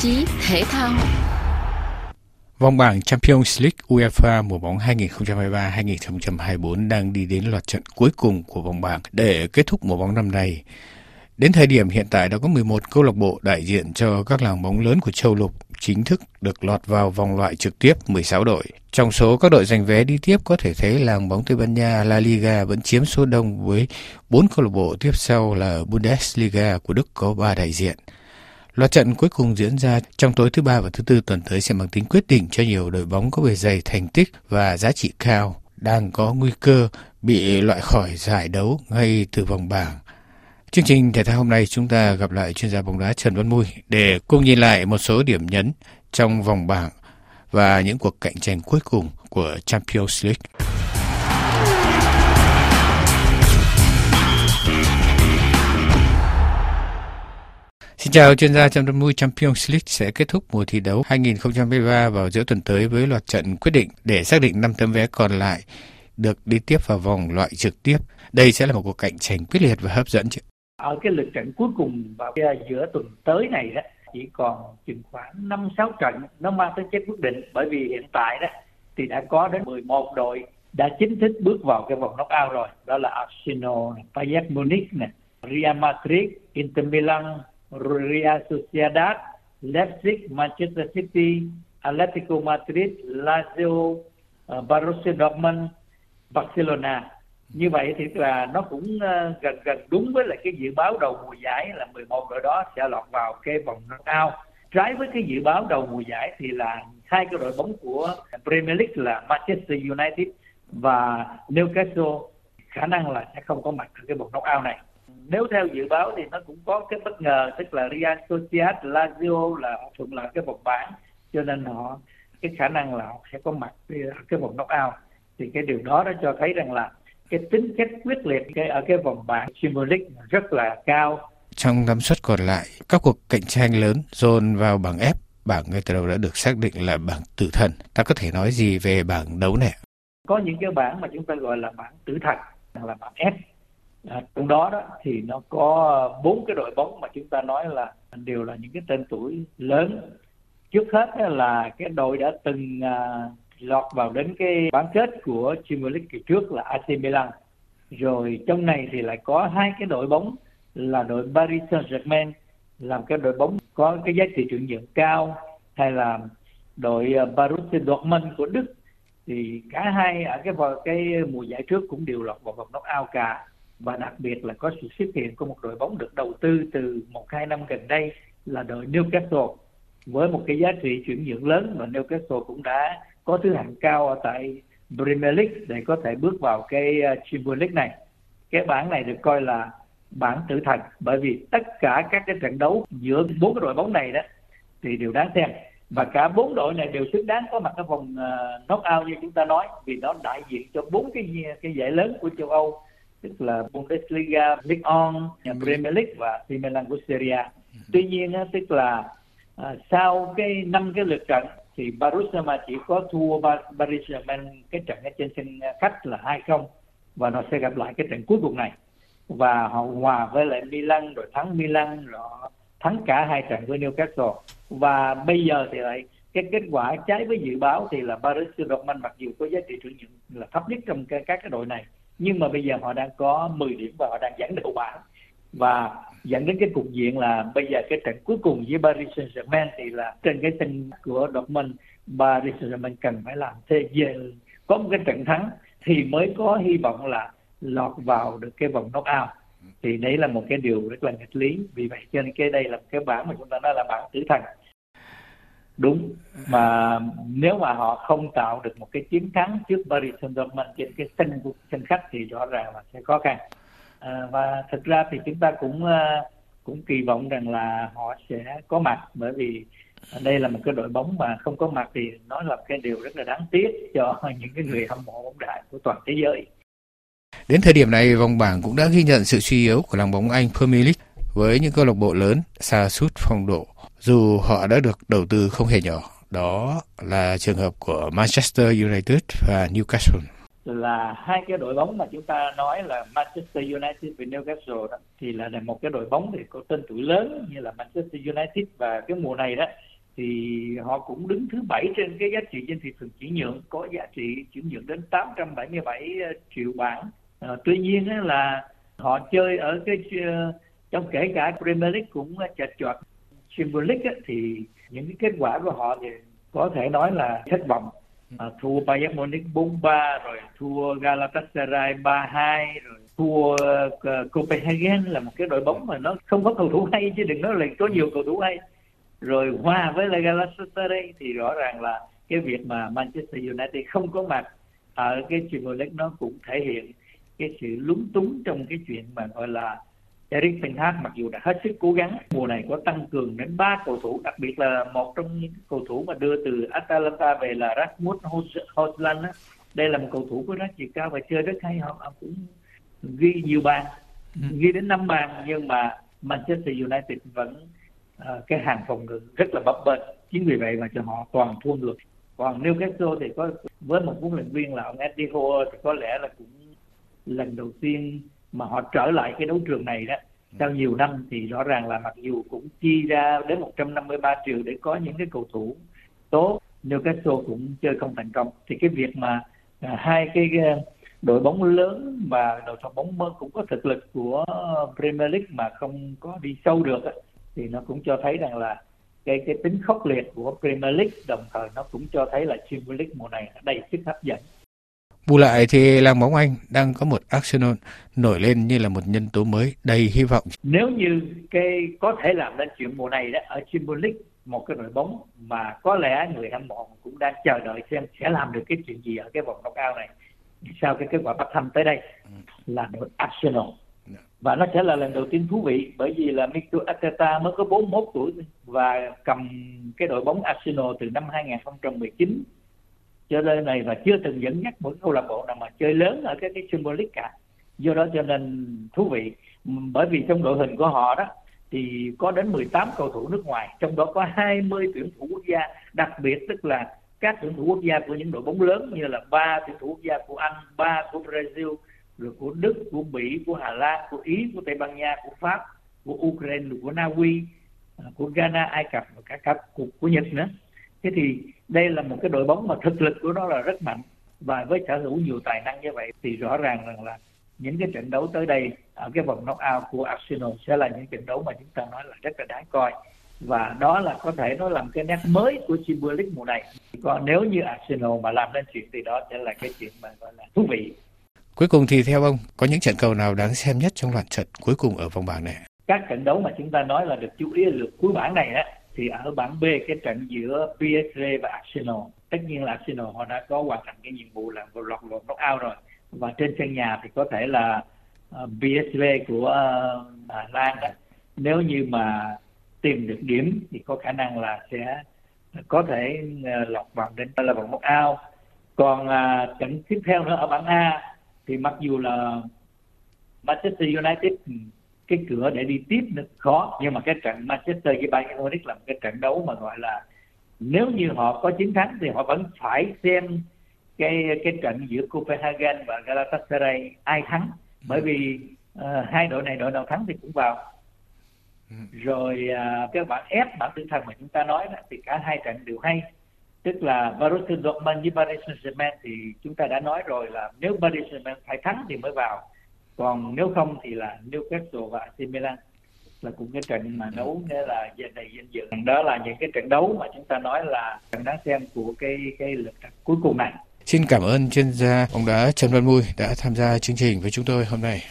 chí, thể thao Vòng bảng Champions League UEFA mùa bóng 2023-2024 đang đi đến loạt trận cuối cùng của vòng bảng để kết thúc mùa bóng năm nay. Đến thời điểm hiện tại đã có 11 câu lạc bộ đại diện cho các làng bóng lớn của châu lục chính thức được lọt vào vòng loại trực tiếp 16 đội. Trong số các đội giành vé đi tiếp, có thể thấy làng bóng Tây Ban Nha, La Liga vẫn chiếm số đông với 4 câu lạc bộ tiếp sau là Bundesliga của Đức có 3 đại diện. Loạt trận cuối cùng diễn ra trong tối thứ ba và thứ tư tuần tới sẽ mang tính quyết định cho nhiều đội bóng có bề dày thành tích và giá trị cao, đang có nguy cơ bị loại khỏi giải đấu ngay từ vòng bảng. Chương trình thể thao hôm nay, chúng ta gặp lại chuyên gia bóng đá Trần Văn Mui để cùng nhìn lại một số điểm nhấn trong vòng bảng và những cuộc cạnh tranh cuối cùng của Champions League. Xin chào chuyên gia trong Mui Champions League sẽ kết thúc mùa thi đấu 2023 vào giữa tuần tới với loạt trận quyết định để xác định 5 tấm vé còn lại được đi tiếp vào vòng loại trực tiếp. Đây sẽ là một cuộc cạnh tranh quyết liệt và hấp dẫn chứ. Ở cái lượt trận cuối cùng vào à, giữa tuần tới này đó chỉ còn chừng khoảng 5 6 trận nó mang tính chất quyết định bởi vì hiện tại đó thì đã có đến 11 đội đã chính thức bước vào cái vòng knockout rồi. Đó là Arsenal, Bayern Munich Real Madrid, Inter Milan, Real Sociedad, Leipzig, Manchester City, Atletico Madrid, Lazio, ờ, Borussia Dortmund, Barcelona. Như vậy thì là nó cũng ờ, gần gần đúng với lại cái dự báo đầu mùa giải là 11 đội đó sẽ lọt vào cái vòng knockout. Trái với cái dự báo đầu mùa giải thì là hai cái đội bóng của Premier League là Manchester United và Newcastle khả năng là sẽ không có mặt ở cái vòng knockout này nếu theo dự báo thì nó cũng có cái bất ngờ tức là Real Sociedad Lazio là họ thuận lợi cái vòng bảng cho nên họ cái khả năng là họ sẽ có mặt cái vòng knockout thì cái điều đó đã cho thấy rằng là cái tính chất quyết liệt cái ở cái vòng bảng Champions League rất là cao. Trong năm suất còn lại, các cuộc cạnh tranh lớn dồn vào bảng F, bảng ngay từ đầu đã được xác định là bảng tử thần. Ta có thể nói gì về bảng đấu này? Có những cái bảng mà chúng ta gọi là bảng tử thần, là bảng F à, trong đó đó thì nó có bốn cái đội bóng mà chúng ta nói là đều là những cái tên tuổi lớn. Trước hết là cái đội đã từng à, lọt vào đến cái bán kết của Champions League kỳ trước là AC Milan. Rồi trong này thì lại có hai cái đội bóng là đội Paris Saint-Germain làm cái đội bóng có cái giá trị chuyển nhượng cao hay là đội à, Borussia Dortmund của Đức. Thì cả hai ở cái vào cái mùa giải trước cũng đều lọt vào vòng knockout cả và đặc biệt là có sự xuất hiện của một đội bóng được đầu tư từ một hai năm gần đây là đội Newcastle. Với một cái giá trị chuyển nhượng lớn và Newcastle cũng đã có thứ hạng cao ở tại Premier League để có thể bước vào cái ờ, Champions League này. Cái bảng này được coi là bảng tử thần bởi vì tất cả các cái trận đấu giữa bốn cái đội bóng này đó thì đều đáng xem. Và cả bốn đội này đều xứng đáng có mặt ở vòng ờ, uh, knockout như chúng ta nói vì nó đại diện cho bốn cái ờ, cái giải lớn của châu Âu tức là Bundesliga, Ligue 1, Premier League và AC Milan của Serie Tuy nhiên tức là à, sau cái năm cái lượt trận thì Borussia mà chỉ có thua Paris Saint-Germain cái trận ở trên sân khách là 2-0 và nó sẽ gặp lại cái trận cuối cùng này. Và họ hòa với lại Milan rồi thắng Milan rồi thắng cả hai trận với Newcastle. Và bây giờ thì lại cái kết quả trái với dự báo thì là Paris Saint-Germain mặc dù có giá trị chuyển nhượng là thấp nhất trong các cái đội này nhưng mà bây giờ họ đang có 10 điểm và họ đang dẫn đầu bảng. Và dẫn đến cái cục diện là bây giờ cái trận cuối cùng với Paris Saint-Germain thì là trên cái sân của Dortmund, Paris Saint-Germain cần phải làm thế về có một cái trận thắng thì mới có hy vọng là lọt vào được cái vòng knockout. Thì đấy là một cái điều rất là nghịch lý. Vì vậy cho nên cái đây là một cái bảng mà chúng ta nói là bảng tử thần đúng. Mà nếu mà họ không tạo được một cái chiến thắng trước Paris Saint-Germain trên cái sân sân khách thì rõ ràng là sẽ khó khăn. À, và thực ra thì chúng ta cũng à, cũng kỳ vọng rằng là họ sẽ có mặt bởi vì đây là một cái đội bóng mà không có mặt thì nó là cái điều rất là đáng tiếc cho những cái người hâm mộ bóng đá của toàn thế giới. Đến thời điểm này, vòng bảng cũng đã ghi nhận sự suy yếu của làng bóng Anh Premier League với những câu lạc bộ lớn xa sút phong độ dù họ đã được đầu tư không hề nhỏ. Đó là trường hợp của Manchester United và Newcastle. Là hai cái đội bóng mà chúng ta nói là Manchester United và Newcastle đó, thì là một cái đội bóng thì có tên tuổi lớn như là Manchester United và cái mùa này đó thì họ cũng đứng thứ bảy trên cái giá trị trên thị trường chuyển nhượng có giá trị chuyển nhượng đến 877 ờ, triệu bảng à, tuy nhiên là họ chơi ở cái ờ, trong kể cả Premier League cũng chật chọt Champions League thì những cái kết quả của họ thì có thể nói là thất vọng. À, thua Bayern Munich 4-3 rồi thua Galatasaray 3-2 rồi thua uh, Copenhagen là một cái đội bóng mà nó không có cầu thủ hay chứ đừng nói là có nhiều cầu thủ hay. Rồi hòa với là Galatasaray thì rõ ràng là cái việc mà Manchester United không có mặt ở cái Champions League nó cũng thể hiện cái sự lúng túng trong cái chuyện mà gọi là Eric Ten Hag mặc dù đã hết sức cố gắng mùa này có tăng cường đến ba cầu thủ đặc biệt là một trong những cầu thủ mà đưa từ Atalanta về là Rasmus Hojlund đây là một cầu thủ có giá trị cao và chơi rất hay họ, họ cũng ghi nhiều bàn ừ. ghi đến năm bàn nhưng mà Manchester United vẫn uh, cái hàng phòng ngự rất là bấp bênh. Chính vì vậy mà cho họ toàn thua ngược. Còn Newcastle thì có với một huấn luyện viên là ông Eddie Howe thì có lẽ là cũng lần đầu tiên mà họ trở lại cái đấu trường này đó sau nhiều năm thì rõ ràng là mặc dù cũng chi ra đến 153 triệu để có những cái cầu thủ tốt Newcastle cũng chơi không thành công. Thì cái việc mà à, hai cái à, đội bóng lớn và đội bóng mơ cũng có thực lực của Premier League mà không có đi sâu được thì nó cũng cho thấy rằng là cái cái tính khốc liệt của Premier League đồng thời nó cũng cho thấy là Champions League mùa này đầy sức hấp dẫn Bù lại thì làng bóng Anh đang có một Arsenal nổi lên như là một nhân tố mới đầy hy vọng. Nếu như cái có thể làm nên chuyện mùa này đó ở Champions League một cái đội bóng mà có lẽ người hâm mộ cũng đang chờ đợi xem sẽ làm được cái chuyện gì ở cái vòng knockout này sau cái kết quả bắt thăm tới đây ừ. là đội Arsenal dạ. và nó sẽ là lần đầu tiên thú vị bởi vì là Mikel Arteta mới có 41 tuổi và cầm cái đội bóng Arsenal từ năm 2019 cho nên này và chưa từng dẫn dắt một câu lạc bộ nào mà chơi lớn ở cái cái Super League cả. Do đó cho nên thú vị. Bởi vì trong đội hình của họ đó thì có đến 18 cầu thủ nước ngoài trong đó có 20 tuyển thủ quốc gia. Đặc biệt tức là các tuyển thủ quốc gia của những đội bóng lớn như là ba tuyển thủ quốc gia của Anh ba của Brazil rồi của Đức của Mỹ của Hà Lan của Ý của Tây Ban Nha của Pháp của Ukraine của Na Uy à, của Ghana Ai Cập và cả, cả của, của Nhật nữa. Thế thì đây là một cái đội bóng mà thực lực của nó là rất mạnh. Và với sở hữu nhiều tài năng như vậy thì rõ ràng rằng là những cái trận đấu tới đây ở cái vòng knockout của Arsenal sẽ là những trận đấu mà chúng ta nói là rất là đáng coi. Và đó là có thể nó làm cái nét mới của Champions League mùa này. Còn nếu như Arsenal mà làm nên chuyện thì đó sẽ là cái chuyện mà gọi là thú vị. Cuối cùng thì theo ông có những trận cầu nào đáng xem nhất trong loạt trận cuối cùng ở vòng bảng này? Các trận đấu mà chúng ta nói là được chú ý lượt cuối bảng này á thì ở bảng B cái trận giữa PSG và Arsenal. Tất nhiên là Arsenal họ đã có hoàn thành cái nhiệm vụ là vào lọt knock out rồi. Và trên sân nhà thì có thể là ờ, uh, PSV của uh, Hà Lan đó nếu như mà tìm được điểm thì có khả năng là sẽ có thể uh, lọt vào đến là vòng knock out còn uh, trận tiếp theo nữa ở bảng A thì mặc dù là Manchester United ừ, cái cửa để đi tiếp nó khó nhưng mà cái trận Manchester với Bayern Munich là một cái trận đấu mà gọi là nếu như họ có chiến thắng thì họ vẫn phải xem cái cái trận giữa Copenhagen và Galatasaray ai thắng. Bởi vì uh, hai đội này đội nào thắng thì cũng vào. Ừ. rồi uh, cái bảng F bảng tinh thần mà chúng ta nói đó, thì cả hai trận đều hay. Tức là Borussia Dortmund với Paris Saint-Germain thì chúng ta đã nói rồi là nếu Paris Saint-Germain phải thắng thì mới vào còn nếu không thì là Newcastle và AC Milan là cũng cái trận mà đấu nghĩa là về đầy danh dự. Đó là những cái trận đấu mà chúng ta nói là trận đáng xem của cái cái lượt trận cuối cùng này. Xin cảm ơn chuyên gia bóng đá Trần Văn Mui đã tham gia chương trình với chúng tôi hôm nay.